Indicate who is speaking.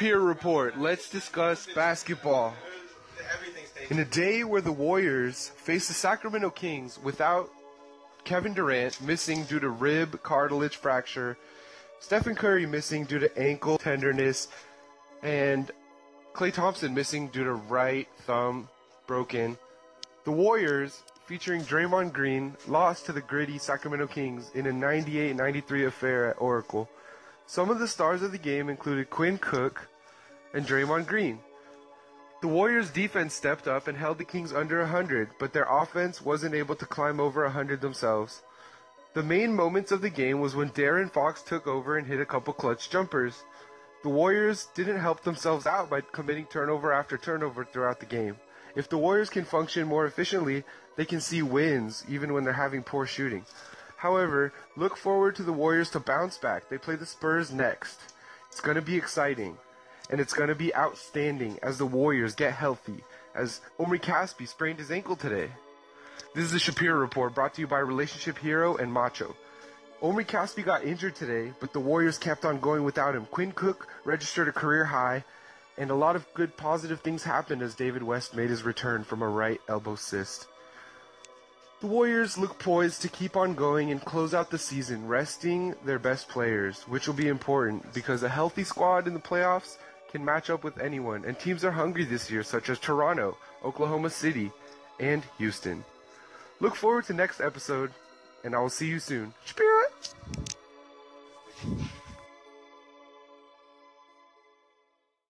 Speaker 1: Shapiro Report. Let's discuss basketball. In a day where the Warriors face the Sacramento Kings without Kevin Durant missing due to rib cartilage fracture, Stephen Curry missing due to ankle tenderness, and Klay Thompson missing due to right thumb broken, the Warriors, featuring Draymond Green, lost to the gritty Sacramento Kings in a 98-93 affair at Oracle. Some of the stars of the game included Quinn Cook and Draymond Green. The Warriors' defense stepped up and held the Kings under 100, but their offense wasn't able to climb over 100 themselves. The main moments of the game was when De'Aaron Fox took over and hit a couple clutch jumpers. The Warriors didn't help themselves out by committing turnover after turnover throughout the game. If the Warriors can function more efficiently, they can see wins even when they're having poor shooting. However, look forward to the Warriors to bounce back. They play the Spurs next. It's going to be exciting. And it's going to be outstanding as the Warriors get healthy, as Omri Caspi sprained his ankle today. This is the Shapiro Report brought to you by Relationship Hero and Macho. Omri Caspi got injured today, but the Warriors kept on going without him. Quinn Cook registered a career high, and a lot of good positive things happened as David West made his return from a right elbow cyst. The Warriors look poised to keep on going and close out the season, resting their best players, which will be important because a healthy squad in the playoffs can match up with anyone, and teams are hungry this year, such as Toronto, Oklahoma City, and Houston. Look forward to next episode, and I will see you soon. Spirit!